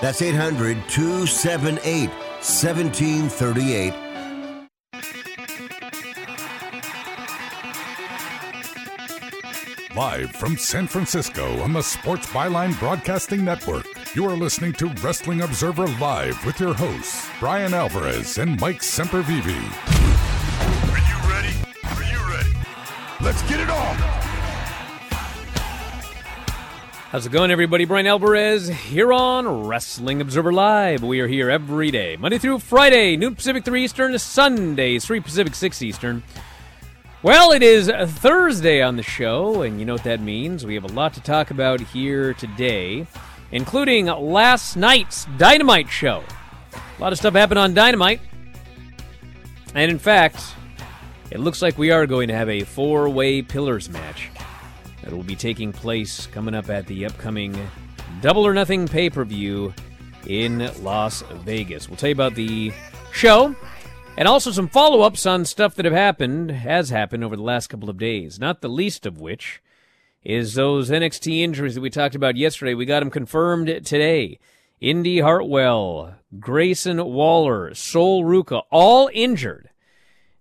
That's 800 278 1738. Live from San Francisco on the Sports Byline Broadcasting Network, you are listening to Wrestling Observer Live with your hosts, Bryan Alvarez and Mike Sempervive. Are you ready? Are you ready? Let's get it on! How's it going, everybody? Bryan Alvarez here on Wrestling Observer Live. We are here every day, Monday through Friday, noon Pacific, 3 Eastern, Sundays, 3 Pacific, 6 Eastern. Well, it is Thursday on the show, and you know what that means. We have a lot to talk about here today, including last night's Dynamite show. A lot of stuff happened on Dynamite. And in fact, it looks like we are going to have a four way pillars match that will be taking place coming up at the upcoming Double or Nothing pay per view in Las Vegas. We'll tell you about the show and also some follow ups on stuff that have happened, has happened over the last couple of days, not the least of which is those NXT injuries that we talked about yesterday. We got them confirmed today. Indi Hartwell, Grayson Waller, Sol Ruca, all injured.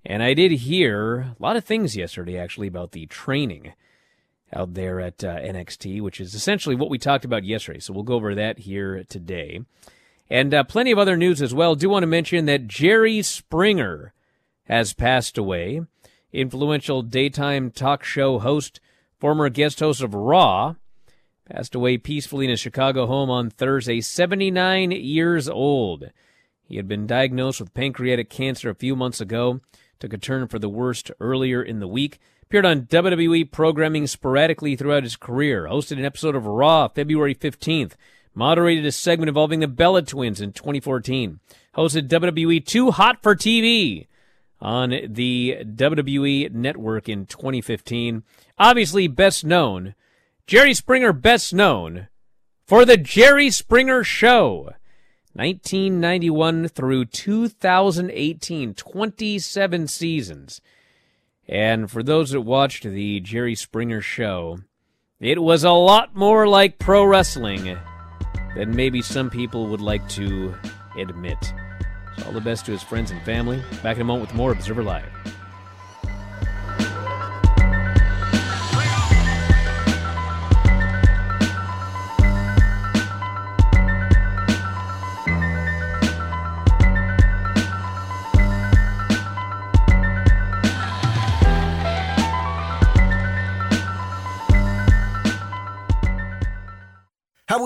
And I did hear a lot of things yesterday, actually, about the training out there at uh, NXT, which is essentially what we talked about yesterday. So we'll go over that here today. And uh, plenty of other news as well. Do want to mention that Jerry Springer has passed away. Influential daytime talk show host, former guest host of Raw, passed away peacefully in his Chicago home on Thursday, 79 years old. He had been diagnosed with pancreatic cancer a few months ago, took a turn for the worst earlier in the week. Appeared on WWE programming sporadically throughout his career. Hosted an episode of Raw February 15th. Moderated a segment involving the Bella Twins in 2014. Hosted WWE Too Hot for TV on the WWE Network in 2015. Obviously, best known, Jerry Springer, best known for The Jerry Springer Show. 1991 through 2018, 27 seasons. And for those that watched the Jerry Springer show, it was a lot more like pro wrestling than maybe some people would like to admit. So all the best to his friends and family. Back in a moment with more Observer Live.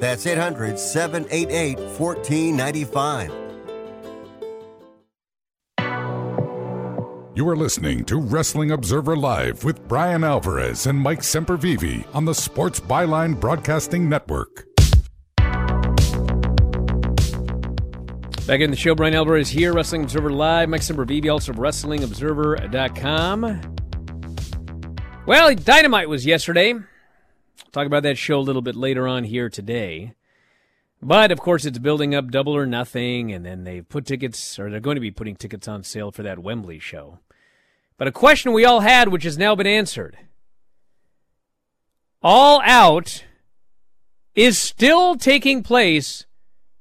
That's 800 788 1495. You are listening to Wrestling Observer Live with Bryan Alvarez and Mike Sempervive on the Sports Byline Broadcasting Network. Back in the show, Bryan Alvarez here, Wrestling Observer Live. Mike Sempervive, also of WrestlingObserver.com. Well, Dynamite was yesterday. Talk about that show a little bit later on here today. But of course, it's building up double or nothing, and then they've put tickets, or they're going to be putting tickets on sale for that Wembley show. But a question we all had, which has now been answered All Out is still taking place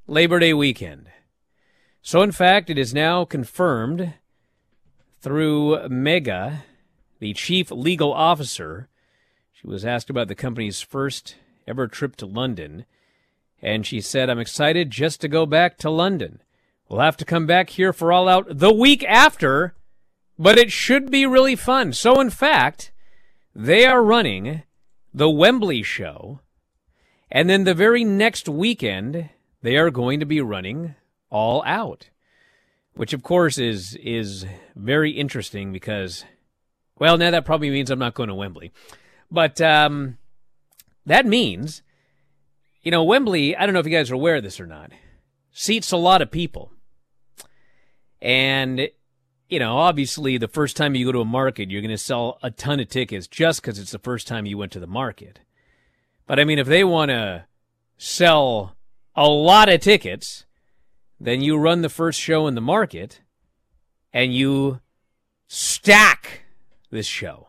Labor Day weekend. So, in fact, it is now confirmed through Megha, the chief legal officer. She was asked about the company's first ever trip to London, and she said, I'm excited just to go back to London. We'll have to come back here for All Out the week after, but it should be really fun. So, in fact, they are running the Wembley show, and then the very next weekend, they are going to be running all out, which of course is is very interesting because, well, now that probably means I'm not going to Wembley, but um, that means, you know, Wembley. I don't know if you guys are aware of this or not. Seats a lot of people, and you know, obviously, the first time you go to a market, you're going to sell a ton of tickets just because it's the first time you went to the market. But I mean, if they want to sell a lot of tickets then you run the first show in the market and you stack this show.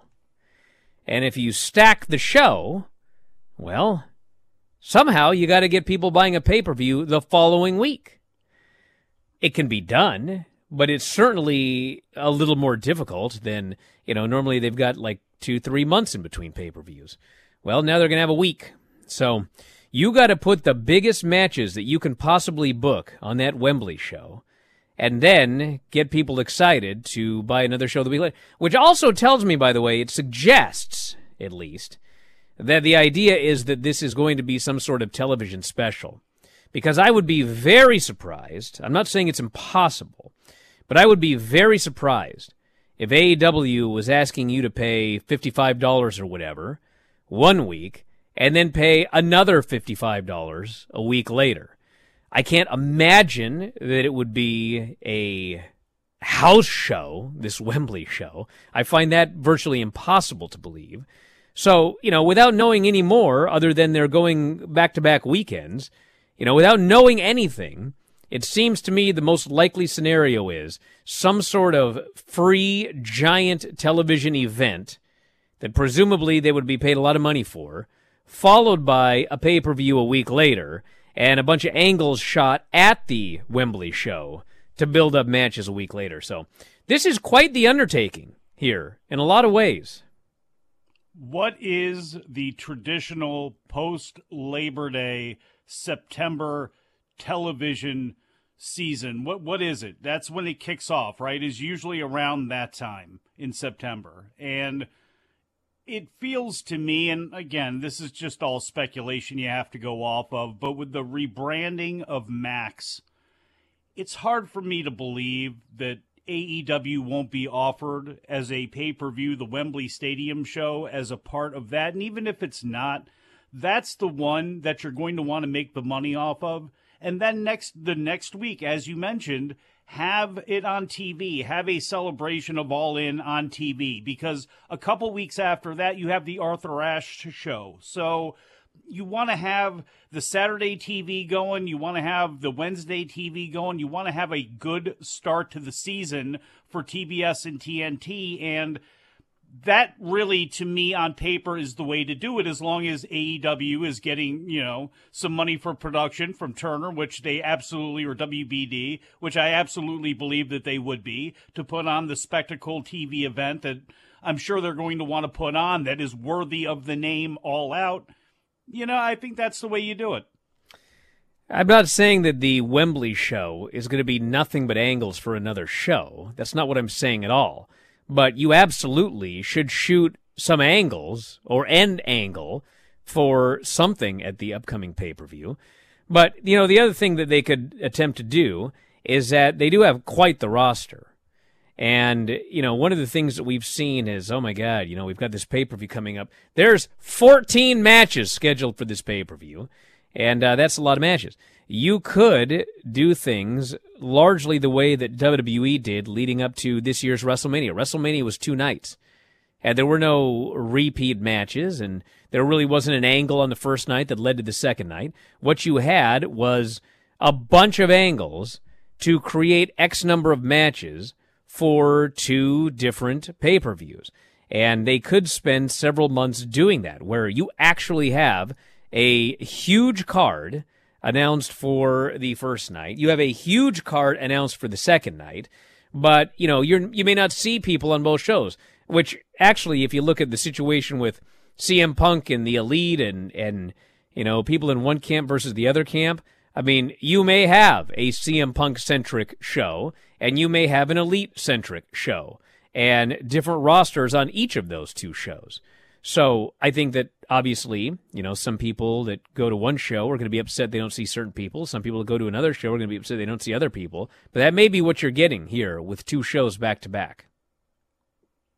And if you stack the show, well, somehow you got to get people buying a pay per view the following week. It can be done, but it's certainly a little more difficult than, you know, normally they've got like two, three months in between pay per views. Well, now they're going to have a week. So you got to put the biggest matches that you can possibly book on that Wembley show and then get people excited to buy another show the week later. Which also tells me, by the way, it suggests, at least, that the idea is that this is going to be some sort of television special. Because I would be very surprised, I'm not saying it's impossible, but I would be very surprised if AEW was asking you to pay $55 or whatever one week and then pay another $55 a week later. I can't imagine that it would be a house show, this Wembley show. I find that virtually impossible to believe. So, you know, without knowing any more other than they're going back to back weekends, you know, without knowing anything, it seems to me the most likely scenario is some sort of free giant television event that presumably they would be paid a lot of money for, followed by a pay per view a week later and a bunch of angles shot at the Wembley show to build up matches a week later. So this is quite the undertaking here in a lot of ways. What is the traditional post Labor Day September television season? What what is it? That's when it kicks off, right? Is usually around that time in September. And it feels to me, and again, this is just all speculation you have to go off of, but with the rebranding of Max, it's hard for me to believe that AEW won't be offered as a pay per view, the Wembley Stadium show, as a part of that. And even if it's not, that's the one that you're going to want to make the money off of. And then next the next week, as you mentioned, have it on TV, have a celebration of All In on TV, because a couple weeks after that, you have the Arthur Ashe show. So you want to have the Saturday TV going, you want to have the Wednesday TV going, you want to have a good start to the season for TBS and TNT. And that really to me on paper is the way to do it as long as AEW is getting, you know, some money for production from Turner, which they absolutely or WBD, which I absolutely believe that they would be to put on the spectacle TV event that I'm sure they're going to want to put on that is worthy of the name all out. You know, I think that's the way you do it. I'm not saying that the Wembley show is going to be nothing but angles for another show. That's not what I'm saying at all but you absolutely should shoot some angles or end angle for something at the upcoming pay per view. But, you know, the other thing that they could attempt to do is that they do have quite the roster. And, you know, one of the things that we've seen is, oh my God, you know, we've got this pay per view coming up. There's 14 matches scheduled for this pay per view. And uh, that's a lot of matches you could do things largely the way that WWE did leading up to this year's WrestleMania. WrestleMania was two nights. And there were no repeat matches, and there really wasn't an angle on the first night that led to the second night. What you had was a bunch of angles to create X number of matches for two different pay per views. And they could spend several months doing that, where you actually have a huge card announced for the first night. You have a huge card announced for the second night, but you know you're you may not see people on both shows. Which actually, if you look at the situation with CM Punk and the Elite and and you know people in one camp versus the other camp, I mean you may have a CM Punk centric show and you may have an Elite centric show and different rosters on each of those two shows. So I think that obviously, you know, some people that go to one show are going to be upset they don't see certain people. Some people that go to another show are going to be upset they don't see other people. But that may be what you're getting here with two shows back to back.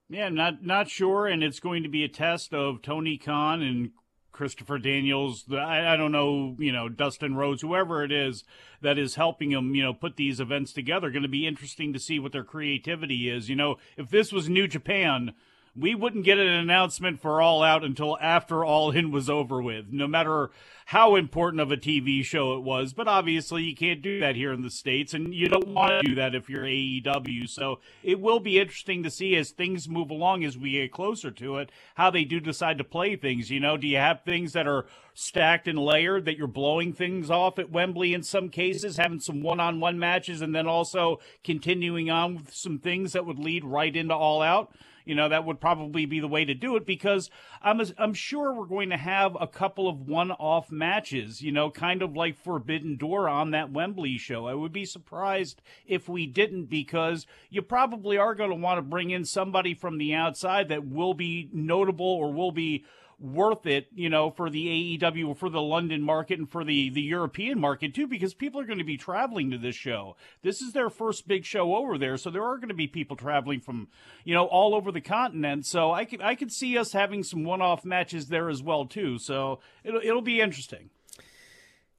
Yeah, not not sure, and it's going to be a test of Tony Khan and Christopher Daniels. I, I don't know, you know, Dustin Rhodes, whoever it is that is helping them, you know, put these events together. Going to be interesting to see what their creativity is. You know, if this was New Japan we wouldn't get an announcement for All Out until after All In was over with, no matter how important of a TV show it was. But obviously, you can't do that here in the States, and you don't want to do that if you're AEW. So it will be interesting to see as things move along, as we get closer to it, how they do decide to play things. You know, do you have things that are stacked and layered that you're blowing things off at Wembley in some cases, having some one on one matches, and then also continuing on with some things that would lead right into All Out? You know that would probably be the way to do it because I'm I'm sure we're going to have a couple of one-off matches, you know, kind of like Forbidden Door on that Wembley show. I would be surprised if we didn't because you probably are going to want to bring in somebody from the outside that will be notable or will be worth it, you know, for the AEW, for the London market, and for the the European market too, because people are going to be traveling to this show. This is their first big show over there, so there are going to be people traveling from, you know, all over the continent. So I could I could see us having some one off matches there as well too. So it'll it'll be interesting.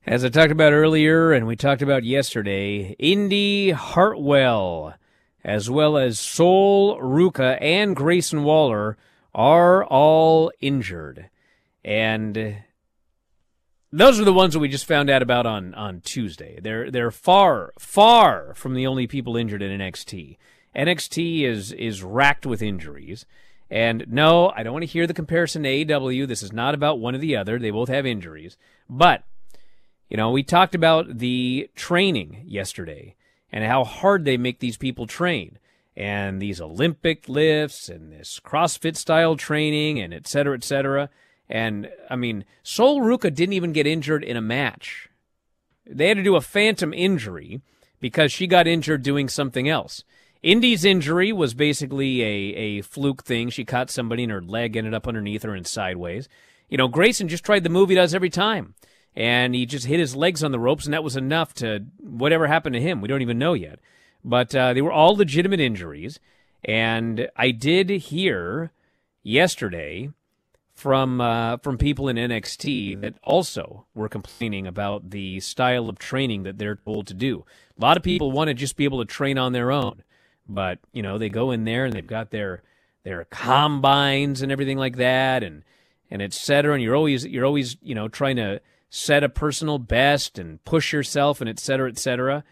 As I talked about earlier, and we talked about yesterday, Indi Hartwell, as well as Sol Ruca and Grayson Waller are all injured. And those are the ones that we just found out about on on Tuesday. They're they're far far from the only people injured in NXT. NXT is is racked with injuries. And no, I don't want to hear the comparison to AEW. This is not about one or the other. They both have injuries. But, you know, we talked about the training yesterday and how hard they make these people train. And these Olympic lifts and this CrossFit style training and et cetera, et cetera. And I mean, Sol Ruca didn't even get injured in a match. They had to do a phantom injury because she got injured doing something else. Indi's injury was basically a, a fluke thing. She caught somebody and her leg ended up underneath her and sideways. You know, Grayson just tried the move he does every time. And he just hit his legs on the ropes, and that was enough to whatever happened to him. We don't even know yet. But uh, they were all legitimate injuries. And I did hear yesterday from uh, from people in NXT that also were complaining about the style of training that they're told to do. A lot of people want to just be able to train on their own. But you know, they go in there and they've got their their combines and everything like that, and and et cetera. And you're always you're always you know trying to set a personal best and push yourself and et cetera, et cetera.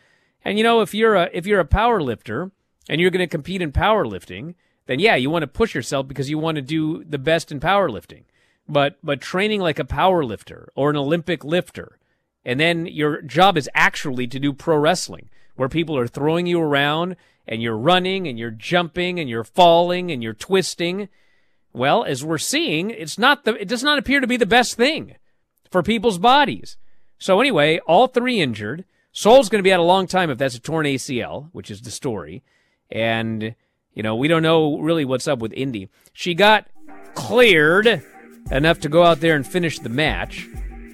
And you know, if you're a if you're a power lifter and you're going to compete in powerlifting, then yeah, you want to push yourself because you want to do the best in powerlifting. But but training like a power lifter or an Olympic lifter, and then your job is actually to do pro wrestling, where people are throwing you around and you're running and you're jumping and you're falling and you're twisting. Well, as we're seeing, it's not the, it does not appear to be the best thing for people's bodies. So anyway, all three injured. Sol's going to be out a long time if that's a torn ACL, which is the story. And, you know, we don't know really what's up with Indi. She got cleared enough to go out there and finish the match.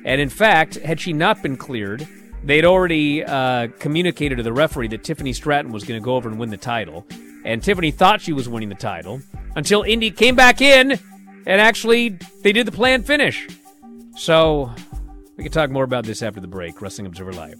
And in fact, had she not been cleared, they'd already uh, communicated to the referee that Tiffany Stratton was going to go over and win the title. And Tiffany thought she was winning the title until Indi came back in and actually they did the planned finish. So we can talk more about this after the break. Wrestling Observer Live.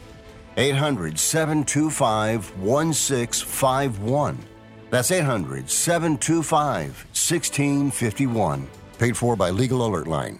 800 725 1651. That's 800 725 1651. Paid for by Legal Alert Line.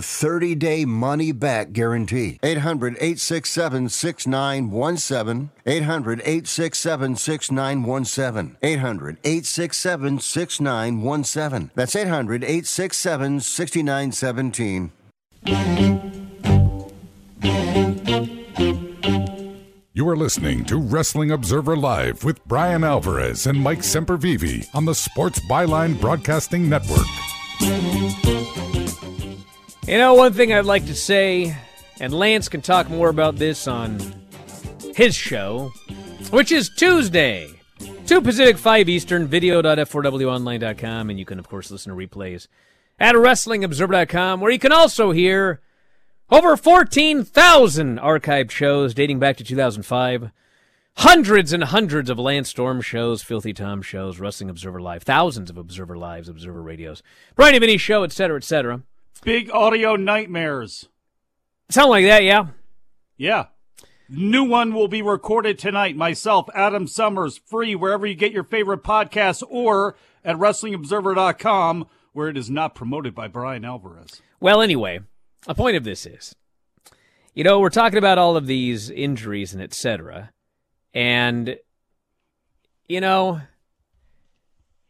30 day money back guarantee. 800 867 6917. 800 867 6917. 800 867 6917. That's 800 867 6917. You are listening to Wrestling Observer Live with Bryan Alvarez and Mike Sempervive on the Sports Byline Broadcasting Network. You know, one thing I'd like to say, and Lance can talk more about this on his show, which is Tuesday, 2 Pacific, 5 Eastern, video.f4wonline.com, and you can, of course, listen to replays at WrestlingObserver.com, where you can also hear over 14,000 archived shows dating back to 2005. Hundreds and hundreds of Lance Storm shows, Filthy Tom shows, Wrestling Observer Live, thousands of Observer Lives, Observer Radios, Bryan Vinny Show, etc., etc. Big audio nightmares. Sound like that, yeah? Yeah. New one will be recorded tonight. Myself, Adam Summers, free wherever you get your favorite podcasts or at WrestlingObserver.com, where it is not promoted by Bryan Alvarez. Well, anyway, the point of this is, you know, we're talking about all of these injuries and etc. And, you know,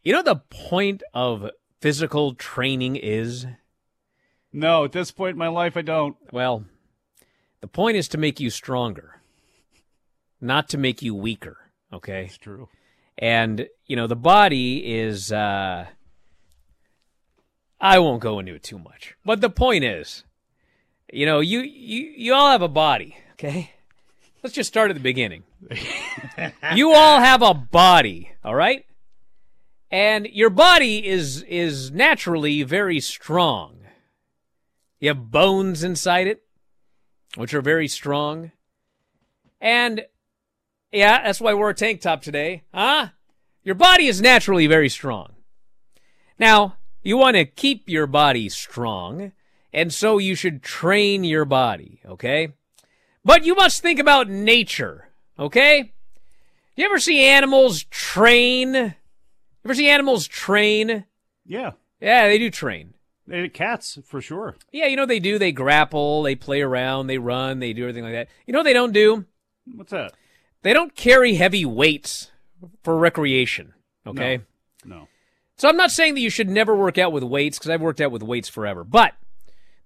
you know the point of physical training is? No, at this point in my life, I don't. Well, the point is to make you stronger, not to make you weaker. Okay, it's true. And you know the body is. uh I won't go into it too much, but the point is, you know, you you you all have a body. Okay, let's just start at the beginning. you all have a body. All right. And your body is is naturally very strong. You have bones inside it, which are very strong. And yeah, that's why we're a tank top today. Huh? Your body is naturally very strong. Now, you want to keep your body strong, and so you should train your body, okay? But you must think about nature, okay? You ever see animals train? You ever see animals train? Yeah. Yeah, they do train. They cats for sure. Yeah, you know they do. They grapple, they play around, they run, they do everything like that. You know what they don't do? What's that? They don't carry heavy weights for recreation. Okay. No. no. So I'm not saying that you should never work out with weights because I've worked out with weights forever. But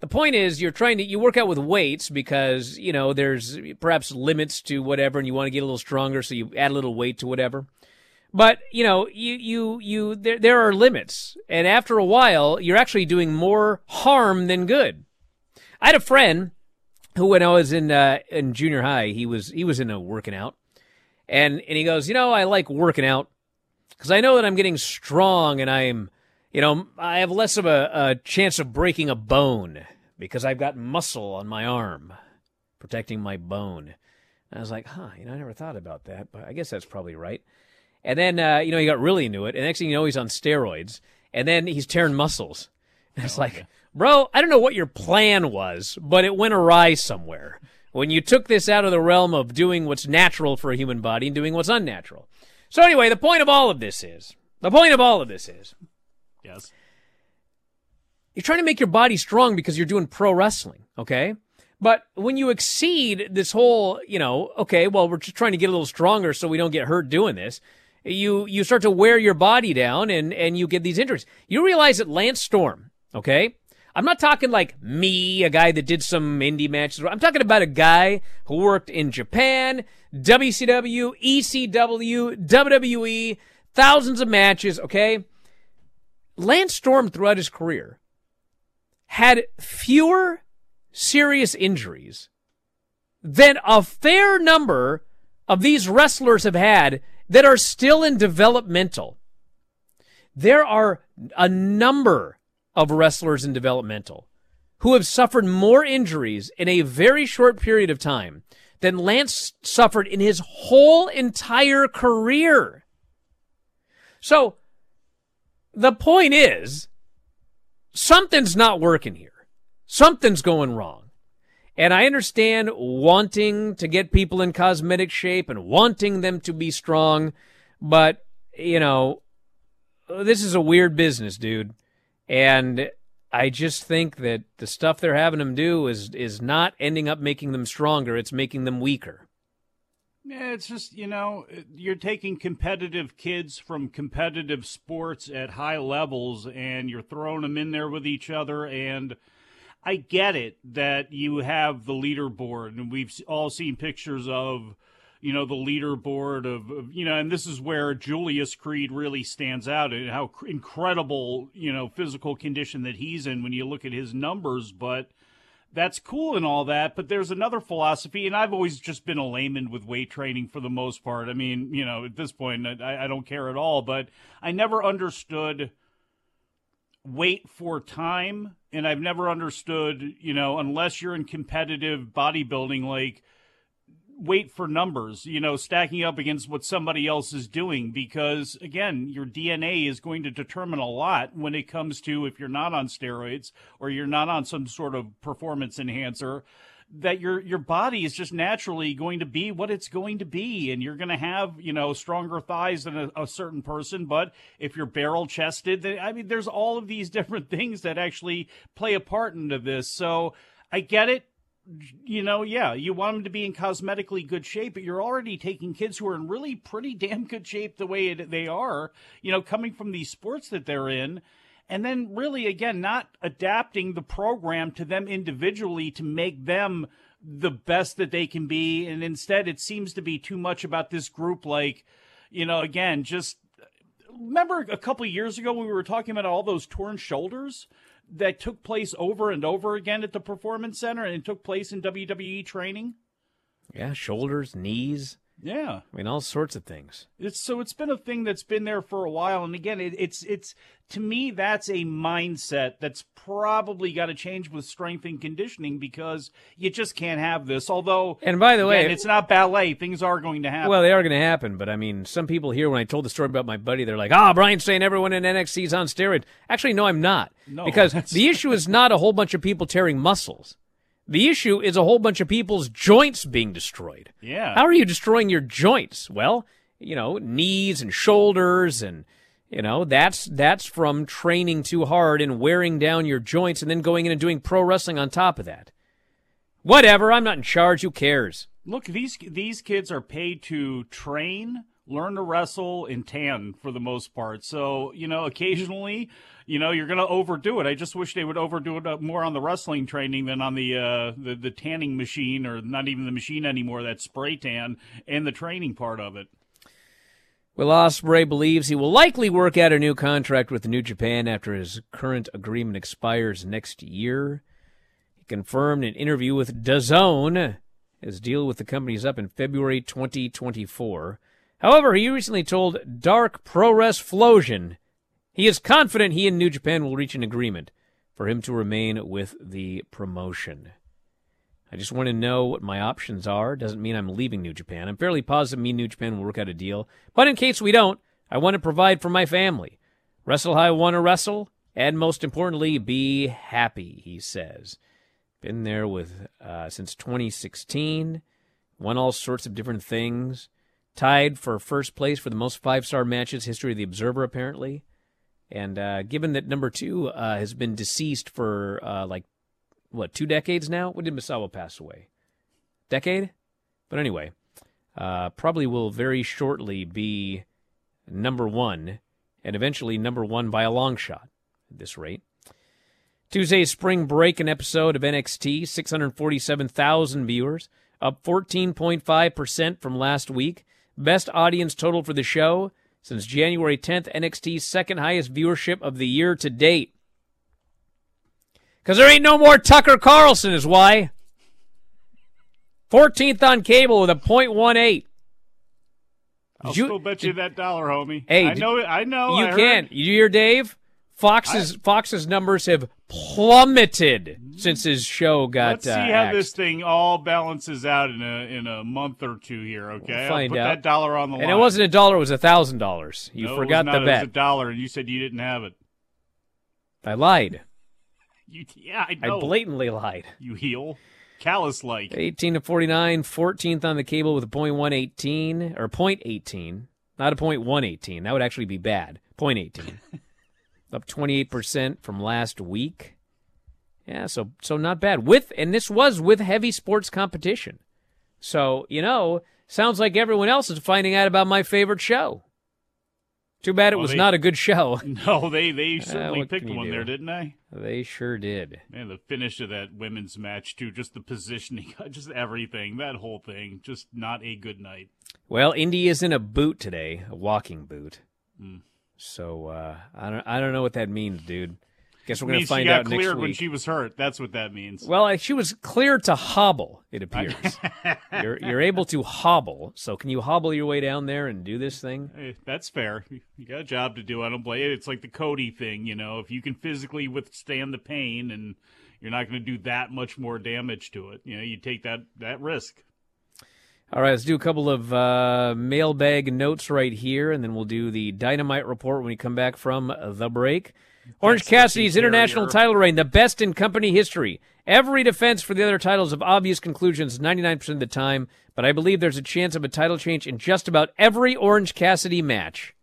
the point is, you're trying to you work out with weights because you know there's perhaps limits to whatever, and you want to get a little stronger, so you add a little weight to whatever. But you know, you you you there there are limits, and after a while, you're actually doing more harm than good. I had a friend who, when I was in uh, in junior high, he was he was into working out, and and he goes, you know, I like working out because I know that I'm getting strong, and I'm, you know, I have less of a, a chance of breaking a bone because I've got muscle on my arm protecting my bone. And I was like, huh, you know, I never thought about that, but I guess that's probably right. And then, uh, you know, he got really into it. And next thing you know, he's on steroids. And then he's tearing muscles. And it's like, bro, I don't know what your plan was, but it went awry somewhere. When you took this out of the realm of doing what's natural for a human body and doing what's unnatural. So anyway, the point of all of this is, the point of all of this is, yes, you're trying to make your body strong because you're doing pro wrestling, okay? But when you exceed this whole, you know, okay, well, we're just trying to get a little stronger so we don't get hurt doing this. You you start to wear your body down and and you get these injuries. You realize that Lance Storm, okay? I'm not talking like me, a guy that did some indie matches. I'm talking about a guy who worked in Japan, WCW, ECW, WWE, thousands of matches, okay? Lance Storm throughout his career had fewer serious injuries than a fair number of these wrestlers have had that are still in developmental. There are a number of wrestlers in developmental who have suffered more injuries in a very short period of time than Lance suffered in his whole entire career. So the point is, something's not working here. Something's going wrong. And I understand wanting to get people in cosmetic shape and wanting them to be strong, but, you know, this is a weird business, dude. And I just think that the stuff they're having them do is is not ending up making them stronger, it's making them weaker. Yeah, it's just, you know, you're taking competitive kids from competitive sports at high levels and you're throwing them in there with each other. And I get it that you have the leaderboard, and we've all seen pictures of, you know, the leaderboard of, of you know, and this is where Julius Creed really stands out and how incredible, you know, physical condition that he's in when you look at his numbers. But that's cool and all that, but there's another philosophy, and I've always just been a layman with weight training for the most part. I mean, you know, at this point, I, I don't care at all, but I never understood wait for time, and I've never understood, you know, unless you're in competitive bodybuilding, like wait for numbers, you know, stacking up against what somebody else is doing because again, your DNA is going to determine a lot when it comes to if you're not on steroids or you're not on some sort of performance enhancer that your your body is just naturally going to be what it's going to be and you're going to have you know stronger thighs than a, a certain person but if you're barrel chested then i mean there's all of these different things that actually play a part into this so i get it you know, yeah, you want them to be in cosmetically good shape, but you're already taking kids who are in really pretty damn good shape the way it, they are, you know, coming from these sports that they're in. And then really, again, not adapting the program to them individually to make them the best that they can be. And instead, it seems to be too much about this group, like, you know, again, just remember a couple years ago when we were talking about all those torn shoulders? that took place over and over again at the Performance Center and it took place in WWE training? Yeah, shoulders, knees. Yeah, I mean all sorts of things. It's so it's been a thing that's been there for a while, and again, it, it's it's to me that's a mindset that's probably got to change with strength and conditioning because you just can't have this. Although, and by the again, way, it's not ballet; things are going to happen. Well, they are going to happen, but I mean, some people here when I told the story about my buddy, they're like, "Ah, oh, Bryan's saying everyone in NXT is on steroids." Actually, no, I'm not, no, because the issue is not a whole bunch of people tearing muscles. The issue is a whole bunch of people's joints being destroyed. Yeah. How are you destroying your joints? Well, you know, knees and shoulders and you know, that's that's from training too hard and wearing down your joints and then going in and doing pro wrestling on top of that. Whatever, I'm not in charge, who cares? Look, these these kids are paid to train, learn to wrestle and tan for the most part. So, you know, occasionally you know, you're going to overdo it. I just wish they would overdo it uh, more on the wrestling training than on the, uh, the the tanning machine, or not even the machine anymore. That spray tan and the training part of it. Will Ospreay believes he will likely work out a new contract with New Japan after his current agreement expires next year. He confirmed in an interview with DAZN his deal with the company is up in February 2024. However, he recently told Dark Pro Flowsion he is confident he and New Japan will reach an agreement for him to remain with the promotion. I just want to know what my options are. Doesn't mean I'm leaving New Japan. I'm fairly positive me and New Japan will work out a deal. But in case we don't, I want to provide for my family. Wrestle how I want to wrestle, and most importantly, be happy, he says. Been there with uh, since 2016, won all sorts of different things. Tied for first place for the most five star matches, history of the Observer, apparently. And uh, given that number two uh, has been deceased for uh, like what two decades now, when did Misawa pass away? Decade. But anyway, uh, probably will very shortly be number one, and eventually number one by a long shot. At this rate. Tuesday's spring break an episode of NXT, 647,000 viewers, up 14.5% from last week. Best audience total for the show, since January 10th, NXT's second highest viewership of the year to date. Because there ain't no more Tucker Carlson, is why. 14th on cable with a .18. I'll you, still bet you that dollar, homie. Hey, I know. I know. You I can. Heard. You hear Dave? Fox's I, Fox's numbers have plummeted since his show got. Let's see uh, how this thing all balances out in a in a month or two here. Okay, We'll I'll find put out. that dollar on the line. And it wasn't a dollar; it was a thousand dollars. You No, it forgot was the bet. It was a dollar, and you said you didn't have it. I lied. You, yeah, I I blatantly lied. You heel, callous like. 18 to 49, 14th on the cable with a point one eighteen or point eighteen, not a point one eighteen. That would actually be bad. Point eighteen, up 28 percent from last week. Yeah, so so not bad. With and this was with heavy sports competition. So you know, sounds like everyone else is finding out about my favorite show. Too bad it Well, was they- not a good show. No, they they certainly what picked one do? there, didn't they? They sure did. Man, the finish of that women's match too, just the positioning, just everything, that whole thing, just not a good night. Well, Indi is in a boot today, a walking boot. Hmm. So uh, I don't I don't know what that means, dude. Guess we're gonna means find she got out next cleared when she was hurt. That's what that means. Well, she was cleared to hobble. It appears you're you're able to hobble. So can you hobble your way down there and do this thing? Hey, that's fair. You got a job to do. I don't blame it. It's like the Cody thing, you know. If you can physically withstand the pain and you're not going to do that much more damage to it, you know, you take that that risk. All right, let's do a couple of uh, mailbag notes right here, and then we'll do the dynamite report when we come back from the break. Orange Cassidy's international title reign, the best in company history. Every defense for the other titles of obvious conclusions 99% of the time, but I believe there's a chance of a title change in just about every Orange Cassidy match.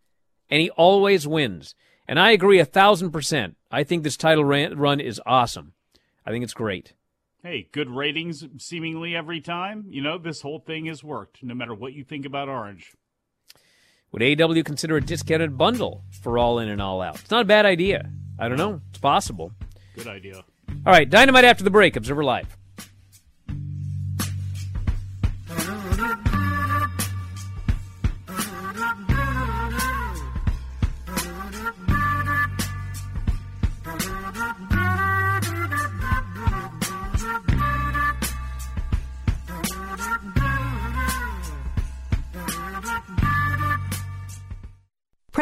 And he always wins. And I agree a thousand percent. I think this title ran- run is awesome. I think it's great. Hey, good ratings seemingly every time. You know, this whole thing has worked, no matter what you think about Orange. Would AEW consider a discounted bundle for All In and All Out? It's not a bad idea. I don't know. It's possible. Good idea. All right, Dynamite after the break. Observer Live.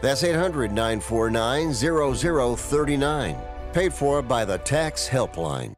That's 800 949 0039. Paid for by the Tax Helpline.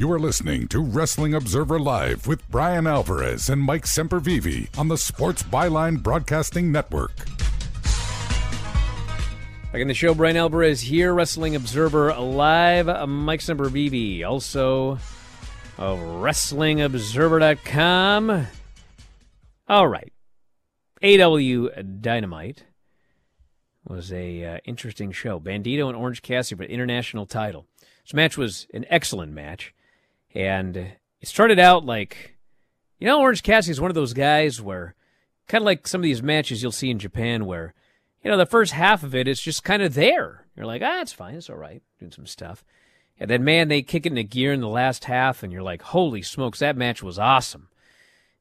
You are listening to Wrestling Observer Live with Bryan Alvarez and Mike Sempervive on the Sports Byline Broadcasting Network. Back in the show, Bryan Alvarez here, Wrestling Observer Live. Mike Sempervive, also of WrestlingObserver.com. All right. AEW Dynamite was a uh, interesting show. Bandito and Orange Cassidy for international title. This match was an excellent match. And it started out like, you know, Orange Cassidy is one of those guys where, kind of like some of these matches you'll see in Japan where, you know, the first half of it is just kind of there. You're like, ah, it's fine, it's all right, doing some stuff. And then, man, they kick it into gear in the last half, and you're like, holy smokes, that match was awesome.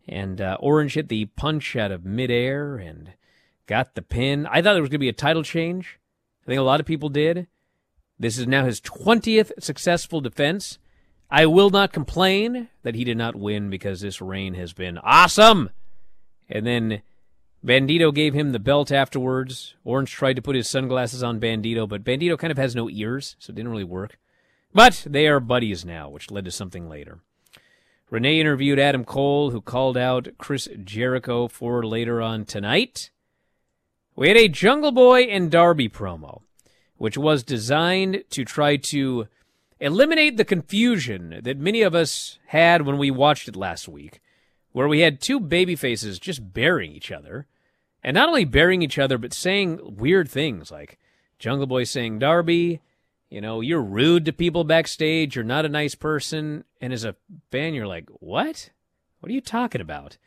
And uh, Orange hit the punch out of midair and got the pin. I thought there was going to be a title change. I think a lot of people did. This is now his 20th successful defense. I will not complain that he did not win because this reign has been awesome. And then Bandito gave him the belt afterwards. Orange tried to put his sunglasses on Bandito, but Bandito kind of has no ears, so it didn't really work. But they are buddies now, which led to something later. Renee interviewed Adam Cole, who called out Chris Jericho for later on tonight. We had a Jungle Boy and Darby promo, which was designed to try to eliminate the confusion that many of us had when we watched it last week, where we had two baby faces just burying each other. And not only burying each other, but saying weird things like Jungle Boy saying, Darby, you know, you're rude to people backstage. You're not a nice person. And as a fan, you're like, what? What are you talking about?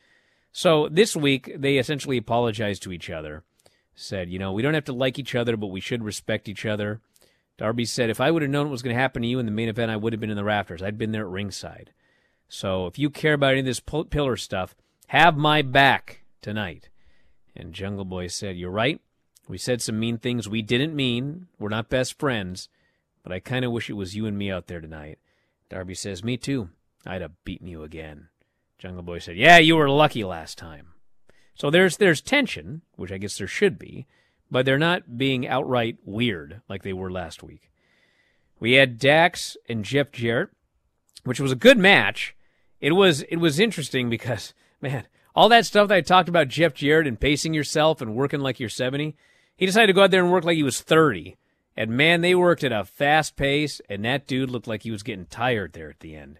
So this week, they essentially apologized to each other. Said, you know, we don't have to like each other, but we should respect each other. Darby said, if I would have known what was going to happen to you in the main event, I would have been in the rafters. I'd been there at ringside. So if you care about any of this pillar stuff, have my back tonight. And Jungle Boy said, You're right. We said some mean things we didn't mean. We're not best friends. But I kind of wish it was you and me out there tonight. Darby says, Me too. I'd have beaten you again. Jungle Boy said, Yeah, you were lucky last time. So there's there's tension, which I guess there should be but they're not being outright weird like they were last week. We had Dax and Jeff Jarrett, which was a good match. It was it was interesting because man, all that stuff that I talked about Jeff Jarrett and pacing yourself and working like you're 70, he decided to go out there and work like he was 30. And man, they worked at a fast pace, and that dude looked like he was getting tired there at the end.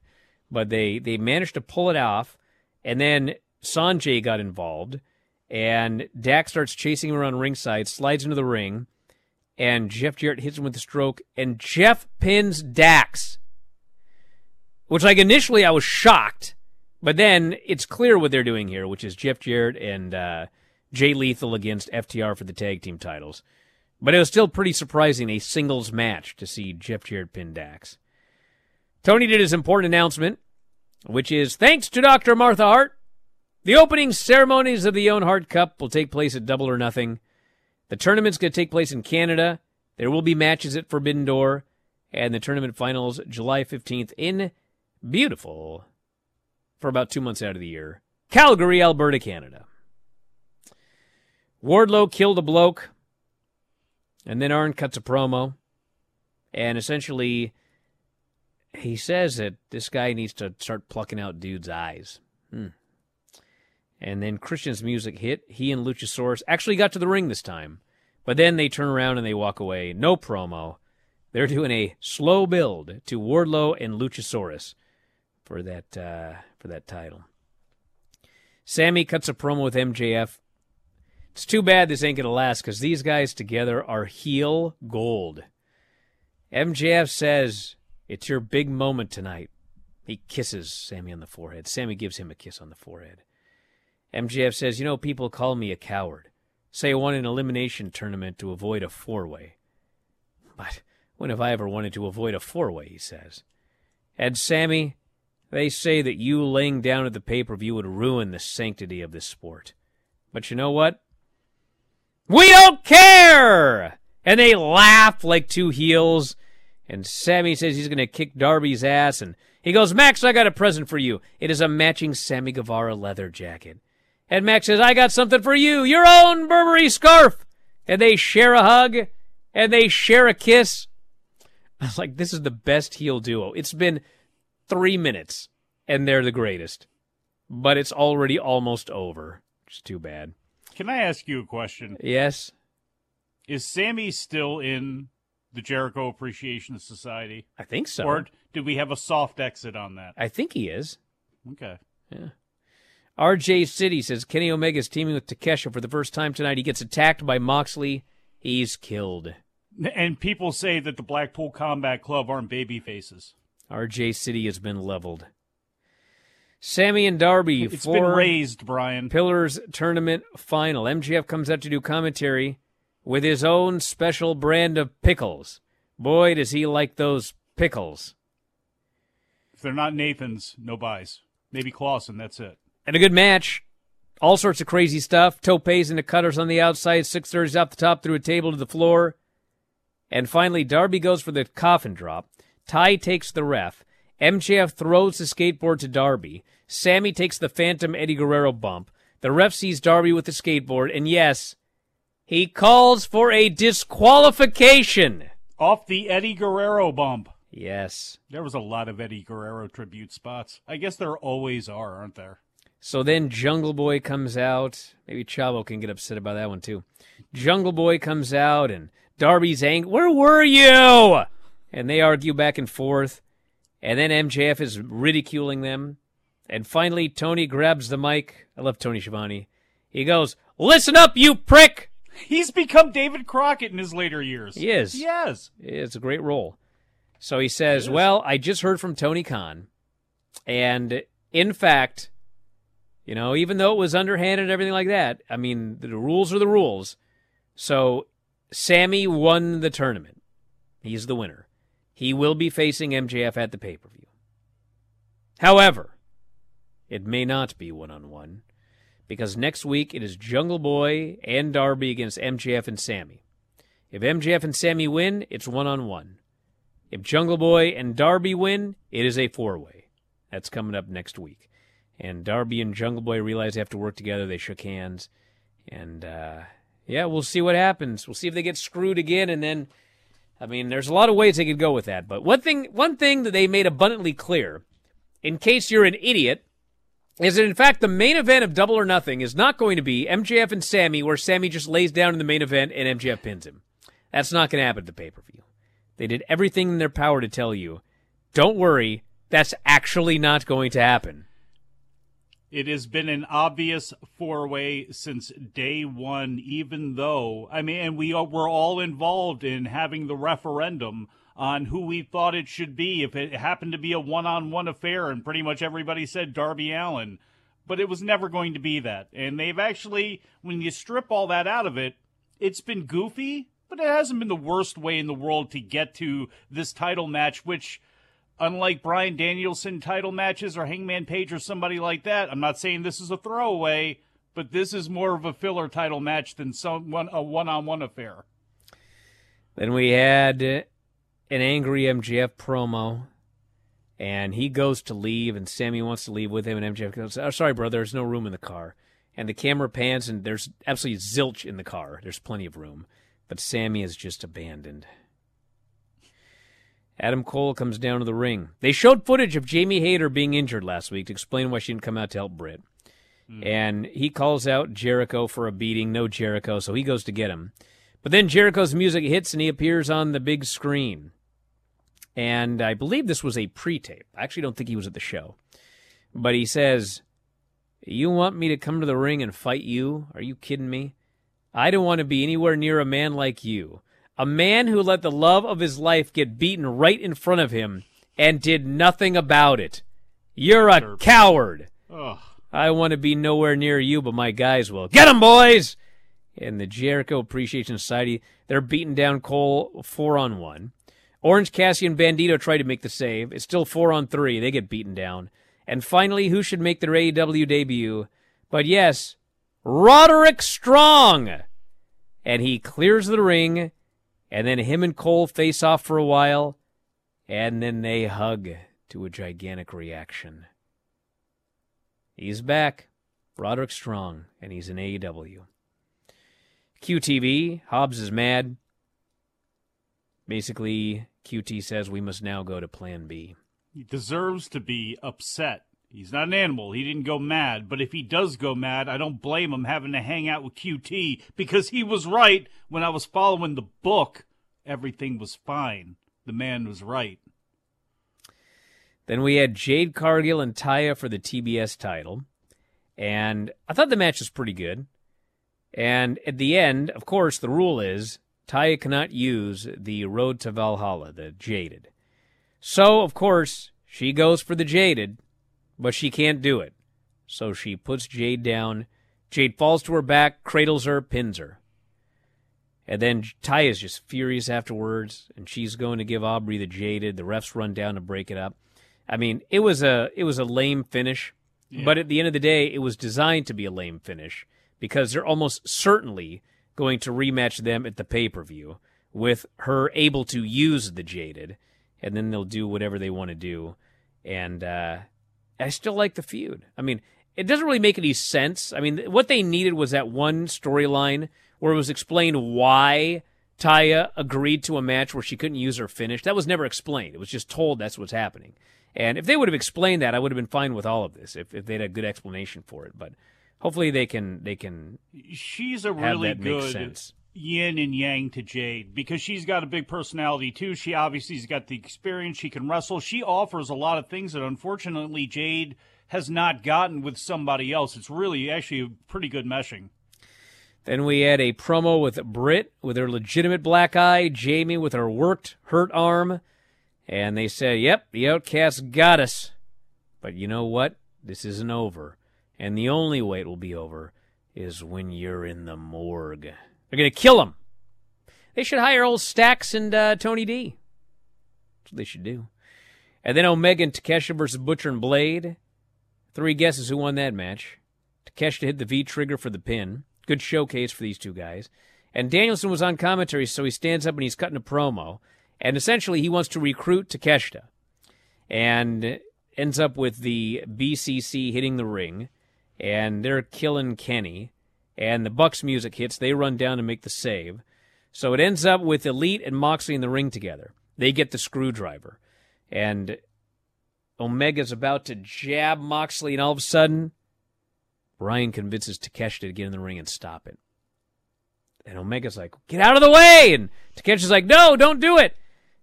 But they they managed to pull it off, and then Sonjay got involved and Dax starts chasing him around ringside, slides into the ring, and Jeff Jarrett hits him with a stroke, and Jeff pins Dax. Which, like, initially I was shocked, but then it's clear what they're doing here, which is Jeff Jarrett and uh, Jay Lethal against FTR for the tag team titles. But it was still pretty surprising, a singles match, to see Jeff Jarrett pin Dax. Tony did his important announcement, which is thanks to Dr. Martha Hart, the opening ceremonies of the Hart Cup will take place at Double or Nothing. The tournament's going to take place in Canada. There will be matches at Forbidden Door, and the tournament finals July 15th in beautiful, for about two months out of the year, Calgary, Alberta, Canada. Wardlow killed a bloke, and then Arn cuts a promo, and essentially he says that this guy needs to start plucking out dudes' eyes. Hmm. And then Christian's music hit. He and Luchasaurus actually got to the ring this time. But then they turn around and they walk away. No promo. They're doing a slow build to Wardlow and Luchasaurus for that uh, for that title. Sammy cuts a promo with MJF. It's too bad this ain't gonna last because these guys together are heel gold. MJF says, It's your big moment tonight. He kisses Sammy on the forehead. Sammy gives him a kiss on the forehead. MJF says, You know, people call me a coward. Say I won an elimination tournament to avoid a four way. But When have I ever wanted to avoid a four way, he says. And Sammy, they say that you laying down at the pay per view would ruin the sanctity of this sport. But you know what? We don't care! And they laugh like two heels. And Sammy says he's going to kick Darby's ass. And he goes, Max, I got a present for you. It is a matching Sammy Guevara leather jacket. And Max says, I got something for you, your own Burberry scarf. And they share a hug and they share a kiss. I was like, this is the best heel duo. It's been three minutes and they're the greatest. But it's already almost over. It's too bad. Can I ask you a question? Yes. Is Sammy still in the Jericho Appreciation Society? I think so. Or did we have a soft exit on that? I think he is. Okay. Yeah. RJ City says Kenny Omega is teaming with Takeshita for the first time tonight. He gets attacked by Moxley. He's killed. And people say that the Blackpool Combat Club aren't baby faces. RJ City has been leveled. Sammy and Darby It's for been raised, Bryan. Pillars tournament final. MJF comes out to do commentary with his own special brand of pickles. Boy, does he like those pickles. If they're not Nathan's, no buys. Maybe Claussen, that's it. And a good match. All sorts of crazy stuff. Topes into cutters on the outside, six thirties off the top through a table to the floor. And finally, Darby goes for the coffin drop. Ty takes the ref. MJF throws the skateboard to Darby. Sammy takes the phantom Eddie Guerrero bump. The ref sees Darby with the skateboard, and yes, he calls for a disqualification. Off the Eddie Guerrero bump. Yes. There was a lot of Eddie Guerrero tribute spots. I guess there always are, aren't there? So then Jungle Boy comes out. Maybe Chavo can get upset about that one too. Jungle Boy comes out and Darby's angry. Where were you? And they argue back and forth. And then MJF is ridiculing them. And finally, Tony grabs the mic. I love Tony Schiavone. He goes, Listen up, you prick! He's become David Crockett in his later years. He is. Yes. It's a great role. So he says, Well, I just heard from Tony Khan. And in fact, you know, even though it was underhanded and everything like that, I mean, the rules are the rules. So Sammy won the tournament. He's the winner. He will be facing MJF at the pay per view. However, it may not be one on one because next week it is Jungle Boy and Darby against MJF and Sammy. If MJF and Sammy win, it's one on one. If Jungle Boy and Darby win, it is a four way. That's coming up next week. And Darby and Jungle Boy realize they have to work together. They shook hands. And uh, yeah, we'll see what happens. We'll see if they get screwed again. And then, I mean, there's a lot of ways they could go with that. But one thing, one thing that they made abundantly clear, in case you're an idiot, is that in fact the main event of Double or Nothing is not going to be MJF and Sammy, where Sammy just lays down in the main event and MJF pins him. That's not going to happen at the pay per view. They did everything in their power to tell you, don't worry, that's actually not going to happen. It has been an obvious four way since day one, even though, I mean, and we were all involved in having the referendum on who we thought it should be if it happened to be a one on one affair, and pretty much everybody said Darby Allin. But it was never going to be that. And they've actually, when you strip all that out of it, it's been goofy, but it hasn't been the worst way in the world to get to this title match, which unlike Bryan Danielson title matches or Hangman Page or somebody like that, I'm not saying this is a throwaway, but this is more of a filler title match than some one a one-on-one affair. Then we had an angry MJF promo, and he goes to leave, and Sammy wants to leave with him, and MJF goes, "Oh, sorry, brother, there's no room in the car." And the camera pans, and there's absolutely zilch in the car. There's plenty of room, but Sammy is just abandoned. Adam Cole comes down to the ring. They showed footage of Jamie Hayter being injured last week to explain why she didn't come out to help Britt. Hmm. And he calls out Jericho for a beating. No Jericho, so he goes to get him. But then Jericho's music hits and he appears on the big screen. And I believe this was a pre tape. I actually don't think he was at the show. But he says, You want me to come to the ring and fight you? Are you kidding me? I don't want to be anywhere near a man like you. A man who let the love of his life get beaten right in front of him and did nothing about it. You're a coward. Ugh. I want to be nowhere near you, but my guys will. Get 'em, boys! And the Jericho Appreciation Society, they're beating down Cole four on one. Orange Cassidy and Bandito try to make the save. It's still four on three. They get beaten down. And finally, who should make their AEW debut? But yes, Roderick Strong. And he clears the ring, and then him and Cole face off for a while, and then they hug to a gigantic reaction. He's back, Roderick Strong, and he's in AEW. QTV, Hobbs is mad. Basically, QT says we must now go to Plan B. He deserves to be upset. He's not an animal. He didn't go mad. But if he does go mad, I don't blame him having to hang out with QT because he was right when I was following the book. Everything was fine. The man was right. Then we had Jade Cargill and Taya for the TBS title. And I thought the match was pretty good. And at the end, of course, the rule is Taya cannot use the Road to Valhalla, the Jaded. So, of course, she goes for the Jaded, but she can't do it. So she puts Jade down. Jade falls to her back, cradles her, pins her. And then Ty is just furious afterwards, and she's going to give Aubrey the Jaded. The refs run down to break it up. I mean, it was a it was a lame finish, yeah. but at the end of the day, it was designed to be a lame finish because they're almost certainly going to rematch them at the pay per view with her able to use the jaded, and then they'll do whatever they want to do. And uh, I still like the feud. I mean, it doesn't really make any sense. I mean, what they needed was that one storyline where it was explained why Taya agreed to a match where she couldn't use her finish. That was never explained. It was just told that's what's happening. And if they would have explained that, I would have been fine with all of this if, if they'd had a good explanation for it. But hopefully they can they can. She's a really good yin and yang to Jade because she's got a big personality too. She obviously's got the experience. She can wrestle. She offers a lot of things that unfortunately Jade has not gotten with somebody else. It's really actually a pretty good meshing. Then we had a promo with Britt with her legitimate black eye, Jamie with her worked hurt arm, and they said, "Yep, the Outcast got us." But you know what? This isn't over. And the only way it will be over is when you're in the morgue. They're going to kill him. They should hire old Stacks and uh, Tony D. That's what they should do. And then Omega and Takeshita versus Butcher and Blade. Three guesses who won that match. Takeshita hit the V trigger for the pin. Good showcase for these two guys. And Danielson was on commentary, so he stands up and he's cutting a promo. And essentially, he wants to recruit Takeshita. And ends up with the BCC hitting the ring and they're killing Kenny. And the Bucks music hits. They run down to make the save. So it ends up with Elite and Moxley in the ring together. They get the screwdriver. And Omega's about to jab Moxley, and all of a sudden, Bryan convinces Takeshita to get in the ring and stop it. And Omega's like, get out of the way! And Takeshita's like, no, don't do it!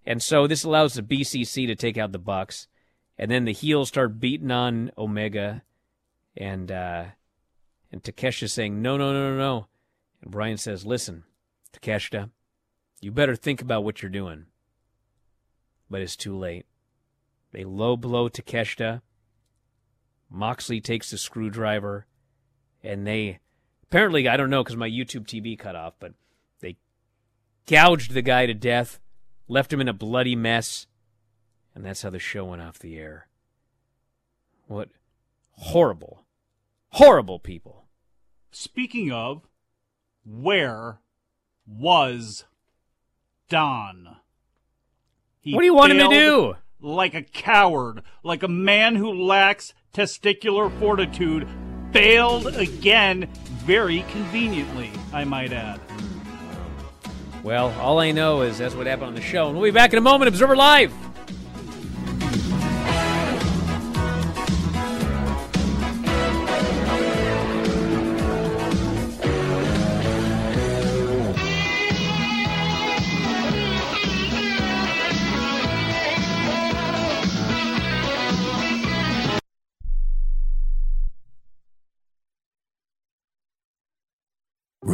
And so this allows the BCC to take out the Bucks. And then the heels start beating on Omega and uh, and Takeshita saying no, no, no, no, no, and Bryan says, "Listen, Takeshita, you better think about what you're doing." But it's too late. They low blow Takeshita. Moxley takes the screwdriver, and they apparently I don't know because my YouTube TV cut off, but they gouged the guy to death, left him in a bloody mess, and that's how the show went off the air. What horrible, horrible people. Speaking of, where was Don? He what do you want him to do? Like a coward, like a man who lacks testicular fortitude, failed again very conveniently, I might add. Well, all I know is that's what happened on the show. And we'll be back in a moment. Observer Live.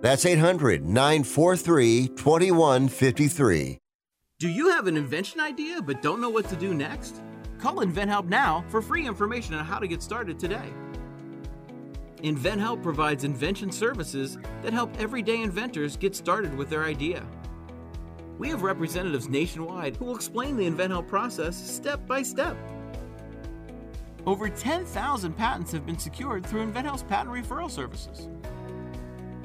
That's 800 943 2153. Do you have an invention idea but don't know what to do next? Call InventHelp now for free information on how to get started today. InventHelp provides invention services that help everyday inventors get started with their idea. We have representatives nationwide who will explain the InventHelp process step by step. Over 10,000 patents have been secured through InventHelp's patent referral services.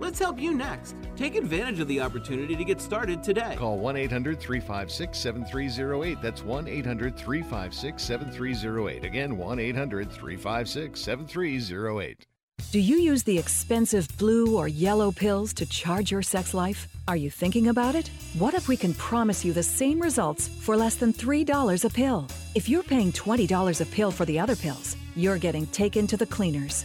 Let's help you next. Take advantage of the opportunity to get started today. Call 1 800 356 7308. That's 1 800 356 7308. Again, 1 800 356 7308. Do you use the expensive blue or yellow pills to charge your sex life? Are you thinking about it? What if we can promise you the same results for less than $3 a pill? If you're paying $20 a pill for the other pills, you're getting taken to the cleaners.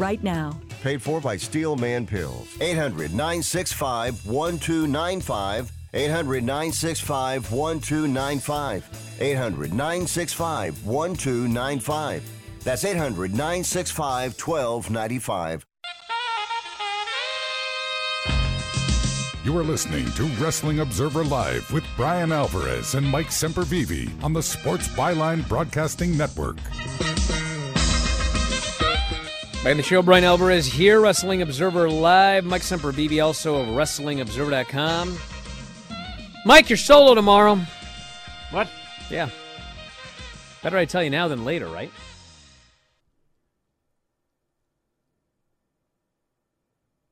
right now. Paid for by Steelman Pills. 800 965 1295. 800 965 1295. 800 965 1295. That's 800 965 1295. You are listening to Wrestling Observer Live with Bryan Alvarez and Mike Sempervive on the Sports Byline Broadcasting Network. Back in the show, Bryan Alvarez here, Wrestling Observer Live. Mike Sempervive, also of WrestlingObserver.com. Mike, you're solo tomorrow. What? Yeah. Better I tell you now than later, right?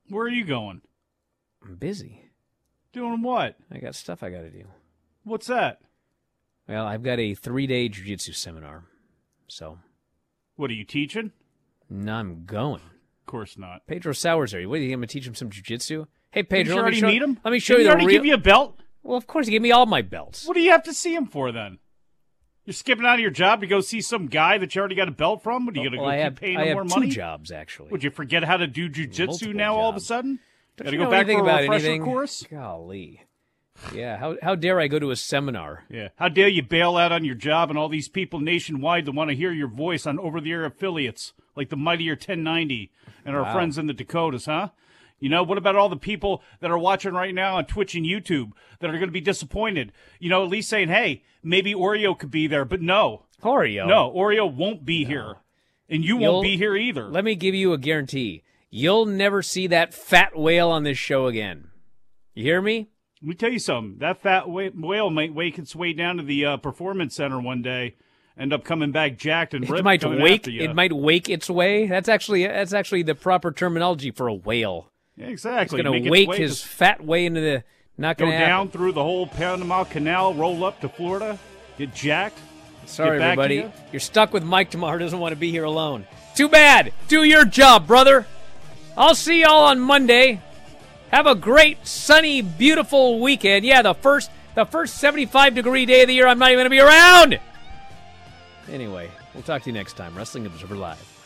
Where are you going? I'm busy. Doing what? I got stuff I got to do. What's that? Well, I've got a three day jiu jitsu seminar. So. What are you teaching? No, I'm going. Of course not. Pedro Sauer's are you? What are you going to teach him some jiu jitsu? Hey, Pedro, you let me show, meet him? Let me show Did you he the already real. give you a belt? Well, of course, he gave me all my belts. What do you have to see him for then? You're skipping out of your job to go see some guy that you already got a belt from? What are you going to oh, go I keep have, paying I him have more two money? jobs, actually. Would you forget how to do jujitsu now all of a sudden? Don't Got to go back for a about refresher anything? course? Golly. Yeah, how, how dare I go to a seminar? Yeah. How dare you bail out on your job and all these people nationwide that want to hear your voice on over the air affiliates like the Mightier 1090 and our Wow. friends in the Dakotas, huh? You know, what about all the people that are watching right now on Twitch and YouTube that are going to be disappointed? You know, at least saying, hey, maybe Oreo could be there, but no. Oreo? No, Oreo won't be here. And you You'll- won't be here either. Let me give you a guarantee. You'll never see that fat whale on this show again. You hear me? Let me tell you something. That fat whale might wake its way down to the uh, performance center one day, end up coming back jacked and It ripped. might wake. It might wake its way. That's actually that's actually the proper terminology for a whale. Yeah, exactly. It's going to wake his fat way into the. Not go going to down through the whole Panama Canal, roll up to Florida, get jacked. Sorry, get back everybody. you. You're stuck with Mike tomorrow. Doesn't want to be here alone. Too bad. Do your job, brother. I'll see y'all on Monday. Have a great, sunny, beautiful weekend. Yeah, the first the first 75 degree day of the year. I'm not even going to be around. Anyway, we'll talk to you next time. Wrestling Observer Live.